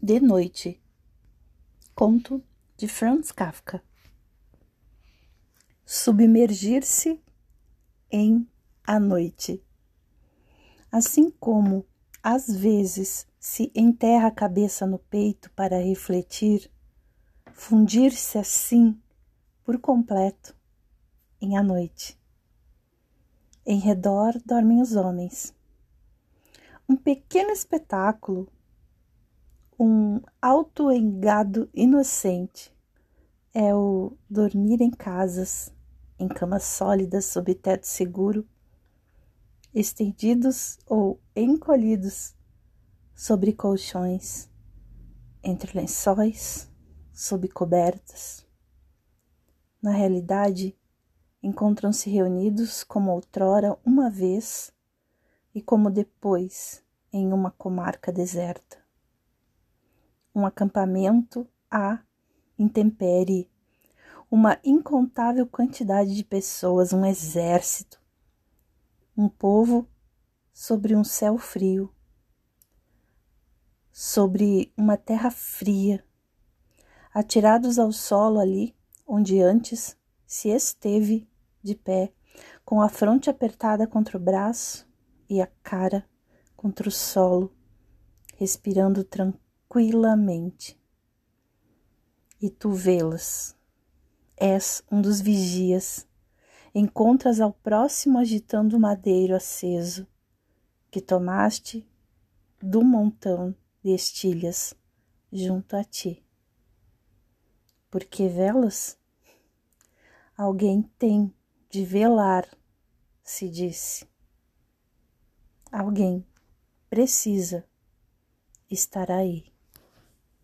De noite. Conto de Franz Kafka. Submergir-se em a noite. Assim como às vezes se enterra a cabeça no peito para refletir, fundir-se assim por completo em a noite. Em redor dormem os homens. Um pequeno espetáculo um autoengado inocente é o dormir em casas, em camas sólidas sob teto seguro, estendidos ou encolhidos sobre colchões, entre lençóis, sob cobertas. Na realidade, encontram-se reunidos como outrora uma vez e como depois em uma comarca deserta um acampamento à intempérie, uma incontável quantidade de pessoas, um exército, um povo sobre um céu frio, sobre uma terra fria, atirados ao solo ali onde antes se esteve de pé, com a fronte apertada contra o braço e a cara contra o solo, respirando tranquilo tranquilamente. E tu vê-las. És um dos vigias. Encontras ao próximo agitando o madeiro aceso que tomaste do montão de estilhas junto a ti. Porque velas? Alguém tem de velar, se disse. Alguém precisa estar aí.